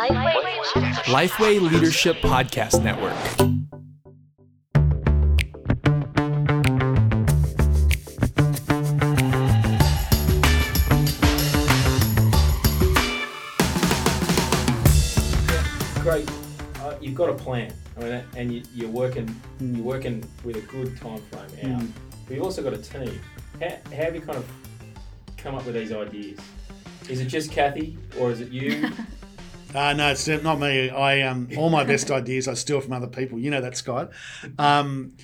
Lifeway Leadership Podcast Network. great. Uh, you've got a plan. I mean, and you, you're working. Mm. You're working with a good time frame out. Mm. But you've also got a team. How, how have you kind of come up with these ideas? Is it just Kathy, or is it you? Uh, no, it's not me. I um, all my best ideas I steal from other people. You know that, Scott. Um,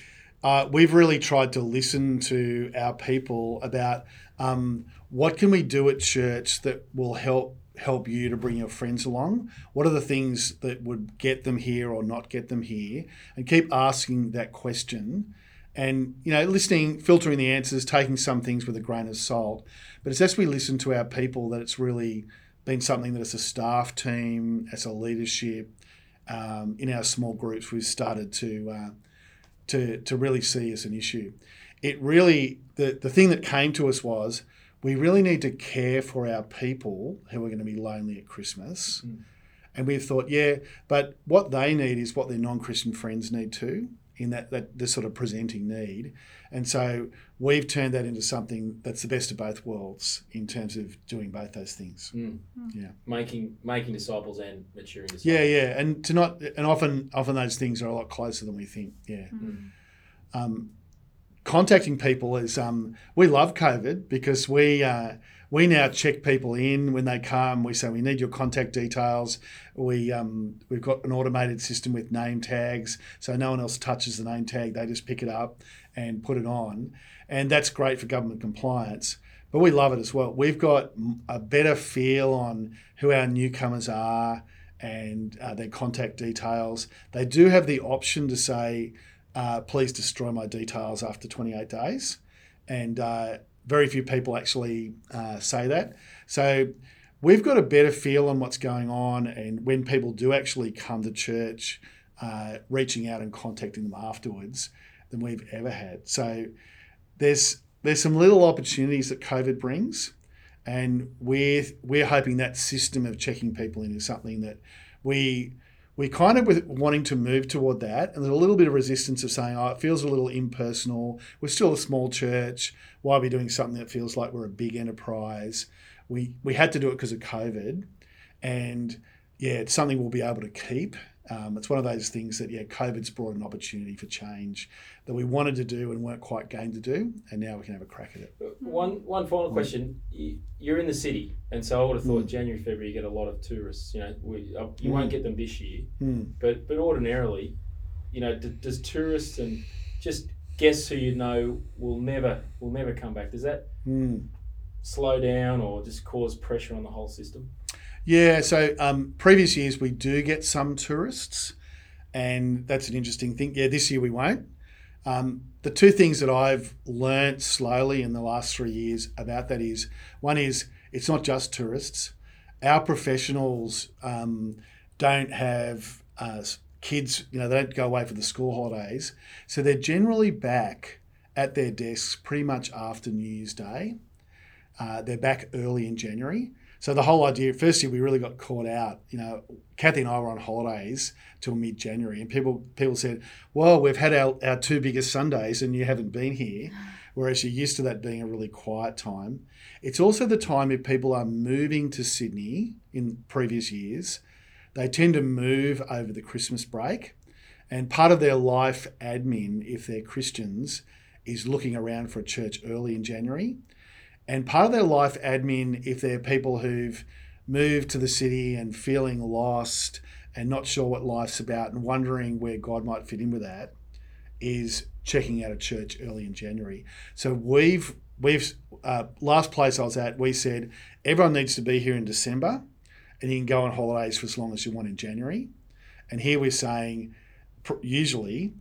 uh, we've really tried to listen to our people about um, what can we do at church that will help help you to bring your friends along. What are the things that would get them here or not get them here, and keep asking that question. And you know, listening, filtering the answers, taking some things with a grain of salt. But it's as we listen to our people that it's really been something that as a staff team, as a leadership, um, in our small groups, we've started to uh, to to really see as an issue. It really the the thing that came to us was we really need to care for our people who are going to be lonely at Christmas. And we've thought, yeah, but what they need is what their non-Christian friends need too, in that that this sort of presenting need. And so we've turned that into something that's the best of both worlds in terms of doing both those things. Mm. Yeah. Making making disciples and maturing disciples. Yeah, yeah, and to not, and often, often those things are a lot closer than we think. Yeah, Mm. um, contacting people is, um, we love COVID because we uh, we now check people in when they come. We say we need your contact details. We um, we've got an automated system with name tags, so no one else touches the name tag. They just pick it up and put it on, and that's great for government compliance. But we love it as well. We've got a better feel on who our newcomers are and uh, their contact details. They do have the option to say, uh, please destroy my details after 28 days. And uh, very few people actually uh, say that. So we've got a better feel on what's going on. And when people do actually come to church, uh, reaching out and contacting them afterwards than we've ever had. So there's there's some little opportunities that COVID brings, and we're we're hoping that system of checking people in is something that we we kind of were wanting to move toward that, and there's a little bit of resistance of saying, "Oh, it feels a little impersonal. We're still a small church. Why are we doing something that feels like we're a big enterprise?" We we had to do it because of COVID, and yeah, it's something we'll be able to keep. Um, it's one of those things that yeah, COVID's brought an opportunity for change that we wanted to do and weren't quite game to do, and now we can have a crack at it. One one final question. You- You're in the city, and so I would have thought Mm. January, February, you get a lot of tourists. You know, we, uh, you won't Mm. get them this year, Hmm. but but ordinarily, you know, d- does tourists and just guests who you know will never will never come back? Does that Hmm. slow down or just cause pressure on the whole system? Yeah, so um, previous years we do get some tourists, and that's an interesting thing. Yeah, this year we won't. Um, the two things that I've learnt slowly in the last three years about that is one is it's not just tourists. Our professionals um, don't have uh, kids, you know, they don't go away for the school holidays. So they're generally back at their desks pretty much after New Year's Day. Uh, they're back early in January. So the whole idea, first year we really got caught out. You know, Kathy and I were on holidays till mid January, and people people said, "Well, we've had our, our two biggest Sundays, and you haven't been here." Whereas you're used to that being a really quiet time. It's also the time if people are moving to Sydney in previous years, they tend to move over the Christmas break, and part of their life admin, if they're Christians, is looking around for a church early in January. And part of their life admin, if they're people who've moved to the city and feeling lost and not sure what life's about and wondering where God might fit in with that, is checking out a church early in January. So we've we've uh, last place I was at, we said everyone needs to be here in December, and you can go on holidays for as long as you want in January. And here we're saying, usually,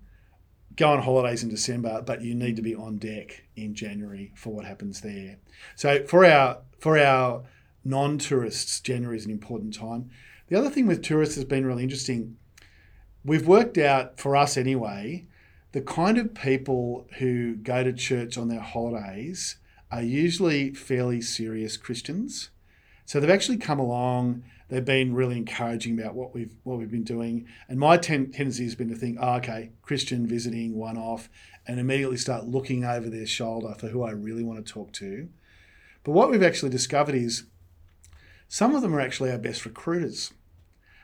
go on holidays in December, but you need to be on deck in January for what happens there. So for our for our non-tourists, January is an important time. The other thing with tourists has been really interesting. We've worked out for us anyway, the kind of people who go to church on their holidays are usually fairly serious Christians. So they've actually come along they've been really encouraging about what we've what we've been doing. And my ten- tendency has been to think, oh, okay, Christian visiting one off, and immediately start looking over their shoulder for who I really want to talk to. But what we've actually discovered is some of them are actually our best recruiters.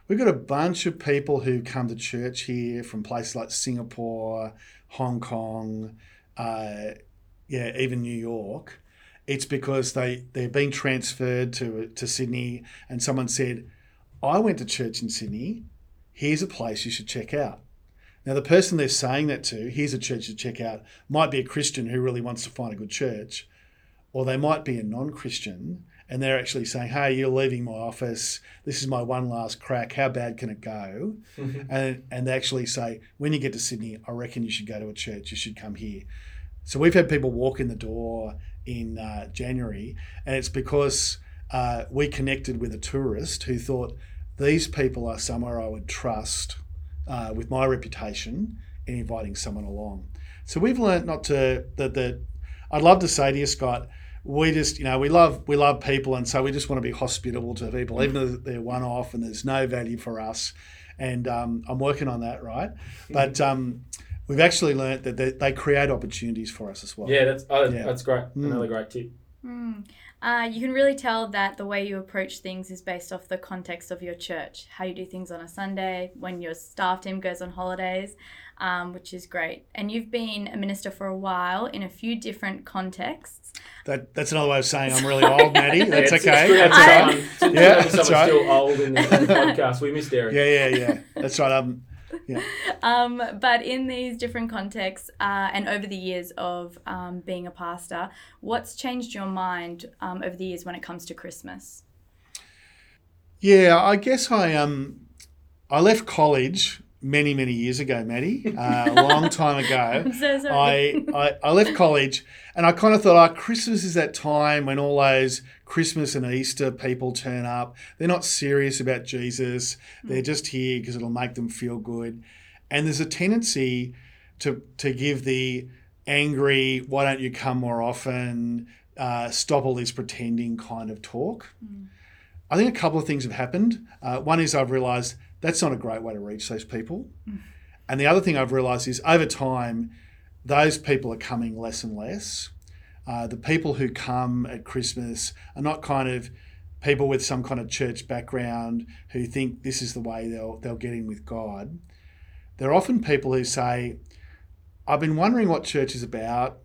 We've got a bunch of people who come to church here from places like Singapore, Hong Kong, uh, yeah, even New York. It's because they they're being transferred to to Sydney, and someone said, "I went to church in Sydney. Here's a place you should check out." Now, the person they're saying that to, here's a church to check out, might be a Christian who really wants to find a good church, or they might be a non-Christian and they're actually saying, "Hey, you're leaving my office. This is my one last crack. How bad can it go?" Mm-hmm. And and they actually say, "When you get to Sydney, I reckon you should go to a church. You should come here." So we've had people walk in the door in uh, January, and it's because uh, we connected with a tourist who thought these people are somewhere I would trust uh, with my reputation in inviting someone along. So we've learned not to that. that I'd love to say to you, Scott we just you know we love we love people and so we just want to be hospitable to people even though they're one off and there's no value for us and um, i'm working on that right but um, we've actually learnt that they, they, create opportunities for us as well yeah that's oh, Yeah. that's great Mm. another great tip Mm. Uh, you can really tell that the way you approach things is based off the context of your church, how you do things on a Sunday, when your staff team goes on holidays, um, which is great. And you've been a minister for a while in a few different contexts. that, that's another way of saying i'm really old maddie that's Yeah, it's- okay it's good that's right. someone- it's good to Yeah, that's someone right. still old in the, in the podcast we missed Eric yeah yeah yeah that's right um, Um, but in these different contexts uh, and over the years of um, being a pastor, what's changed your mind um, over the years when it comes to Christmas? Yeah, I guess I um I left college many many years ago, Maddie, uh, a long time ago. So. I, I, I left college and I kind of thought, oh, Christmas is that time when all those Christmas and Easter people turn up. They're not serious about Jesus. They're just here because it'll make them feel good. And there's a tendency to, to give the angry, why don't you come more often, uh, stop all this pretending kind of talk. I think a couple of things have happened. Uh, one is I've realised that's not a great way to reach those people. And the other thing I've realised is over time, those people are coming less and less. Uh, the people who come at Christmas are not kind of people with some kind of church background who think this is the way they'll they'll get in with God. They're often people who say, "I've been wondering what church is about.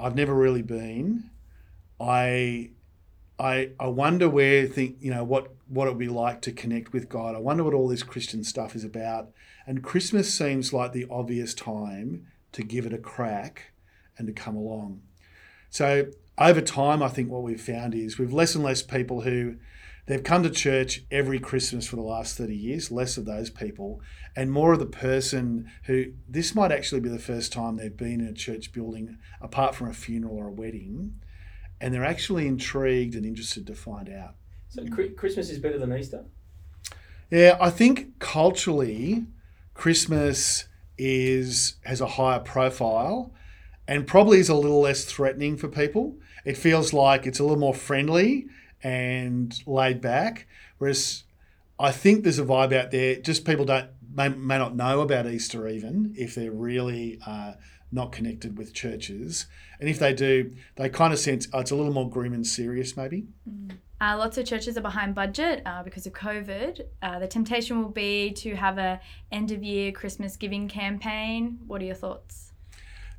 I've never really been. I I I wonder where think you know what what it would be like to connect with God. I wonder what all this Christian stuff is about. And Christmas seems like the obvious time to give it a crack and to come along. So over time, I think what we've found is we've less and less people who they've come to church every Christmas for the last 30 years, less of those people, and more of the person who this might actually be the first time they've been in a church building apart from a funeral or a wedding, and they're actually intrigued and interested to find out. so Christmas is better than Easter Yeah, I think culturally, Christmas is has a higher profile, and probably is a little less threatening for people. It feels like it's a little more friendly and laid back, whereas I think there's a vibe out there. Just people don't may, may not know about Easter even if they're really uh, not connected with churches, and if they do, they kind of sense oh, it's a little more grim and serious maybe. Uh, lots of churches are behind budget uh, because of COVID. Uh, the temptation will be to have a end of year Christmas giving campaign. What are your thoughts?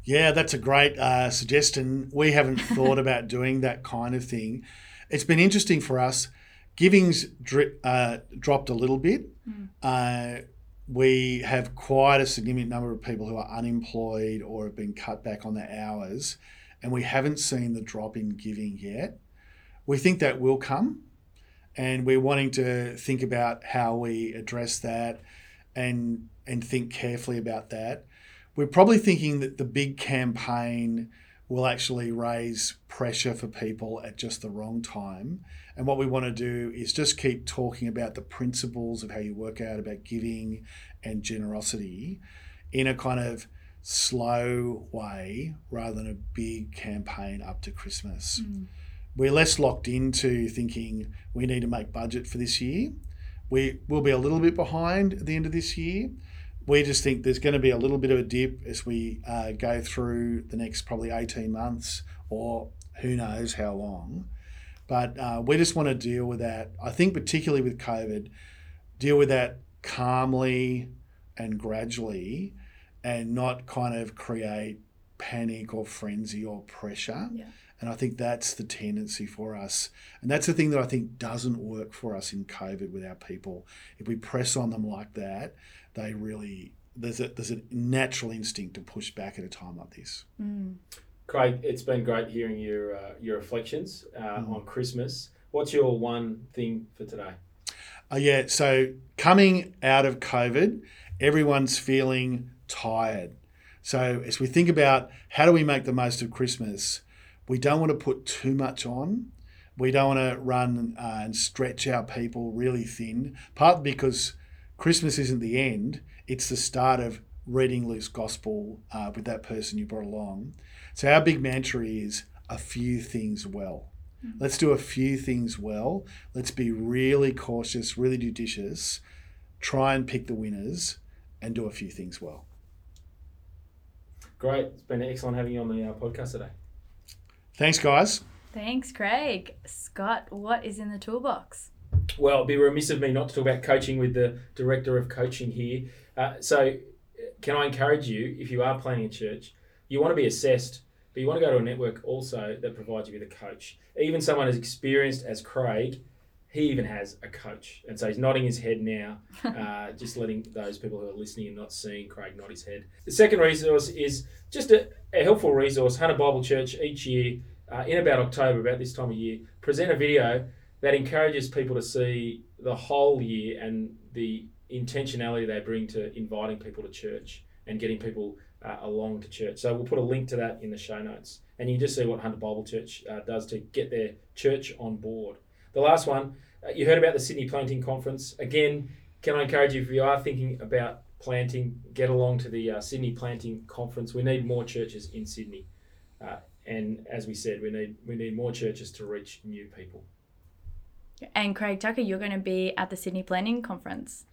Yeah, that's a great uh, suggestion. We haven't thought about doing that kind of thing. It's been interesting for us. Giving's dri- uh, dropped a little bit. Uh, we have quite a significant number of people who are unemployed or have been cut back on their hours, and we haven't seen the drop in giving yet. We think that will come, and we're wanting to think about how we address that and and think carefully about that we're probably thinking that the big campaign will actually raise pressure for people at just the wrong time. And what we want to do is just keep talking about the principles of how you work out about giving and generosity in a kind of slow way rather than a big campaign up to Christmas. Hmm. We're less locked into thinking we need to make budget for this year. we will be a little bit behind at the end of this year. We just think there's going to be a little bit of a dip as we uh, go through the next probably 18 months or who knows how long. But uh, we just want to deal with that. I think, particularly with COVID, deal with that calmly and gradually and not kind of create panic or frenzy or pressure. Yeah. And I think that's the tendency for us. And that's the thing that I think doesn't work for us in COVID with our people. If we press on them like that, they really, there's a, there's a natural instinct to push back at a time like this. Mm. Craig, it's been great hearing your uh, your reflections uh, Mm. on Christmas. What's your one thing for today? Uh, yeah, so coming out of COVID, everyone's feeling tired. So as we think about how do we make the most of Christmas, we don't want to put too much on. We don't want to run uh, and stretch our people really thin, partly because Christmas isn't the end, it's the start of reading Luke's gospel uh, with that person you brought along. So our big mantra is a few things well. Let's do a few things well. Let's be really cautious, really judicious, try and pick the winners, and do a few things well. Great. It's been excellent having you on the uh, podcast today. Thanks, guys. Thanks, Craig. Scott, what is in the toolbox? Well, it'd be remiss of me not to talk about coaching with the director of coaching here. Uh, so, can I encourage you, if you are planning a church, you want to be assessed, but you want to go to a network also that provides you with a coach. Even someone as experienced as Craig, he even has a coach. And so he's nodding his head now, uh, just letting those people who are listening and not seeing Craig nod his head. The second resource is just a, a helpful resource. Hunter Bible Church each year, uh, in about October, about this time of year, present a video that encourages people to see the whole year and the intentionality they bring to inviting people to church and getting people uh, along to church. So we'll put a link to that in the show notes. And you can just see what Hunter Bible Church uh, does to get their church on board. The last one, uh, you heard about the Sydney Planting Conference. Again, can I encourage you if you are thinking about planting, get along to the uh, Sydney Planting Conference. We need more churches in Sydney. Uh, and as we said, we need we need more churches to reach new people. And Craig Tucker, you're going to be at the Sydney Planting Conference.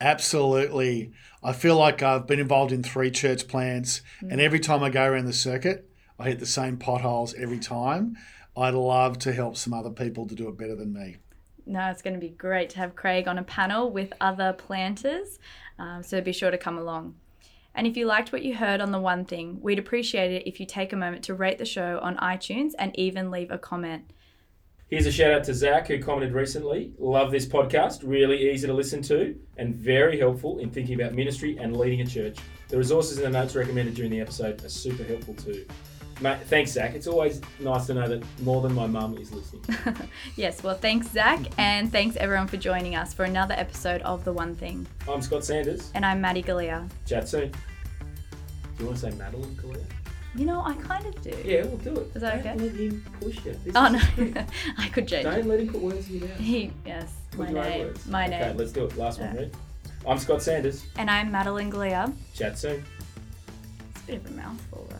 Absolutely. I feel like I've been involved in three church plants, and every time I go around the circuit, I hit the same potholes every time. I'd love to help some other people to do it better than me. No, it's going to be great to have Craig on a panel with other planters. Um, so be sure to come along. And if you liked what you heard on The One Thing, we'd appreciate it if you take a moment to rate the show on iTunes and even leave a comment. Here's a shout out to Zach who commented recently. Love this podcast, really easy to listen to and very helpful in thinking about ministry and leading a church. The resources and the notes recommended during the episode are super helpful too. Mate, thanks, Zach. It's always nice to know that more than my mum is listening. Yes, well, thanks, Zach, and thanks everyone for joining us for another episode of The One Thing. I'm Scott Sanders. And I'm Maddie Galea. Chat soon. Do you want to say Madeline Galea? You know, I kind of do. Yeah, we'll do it. Is that Don't okay? let him push you. This Oh, no. I could change it. Don't let him put words in your mouth. He, yes, Put my your own name. words. My Okay, name. let's do it. Last one, ready? I'm Scott Sanders. And I'm Madeline Galea. Chat soon. It's a bit of a mouthful, though.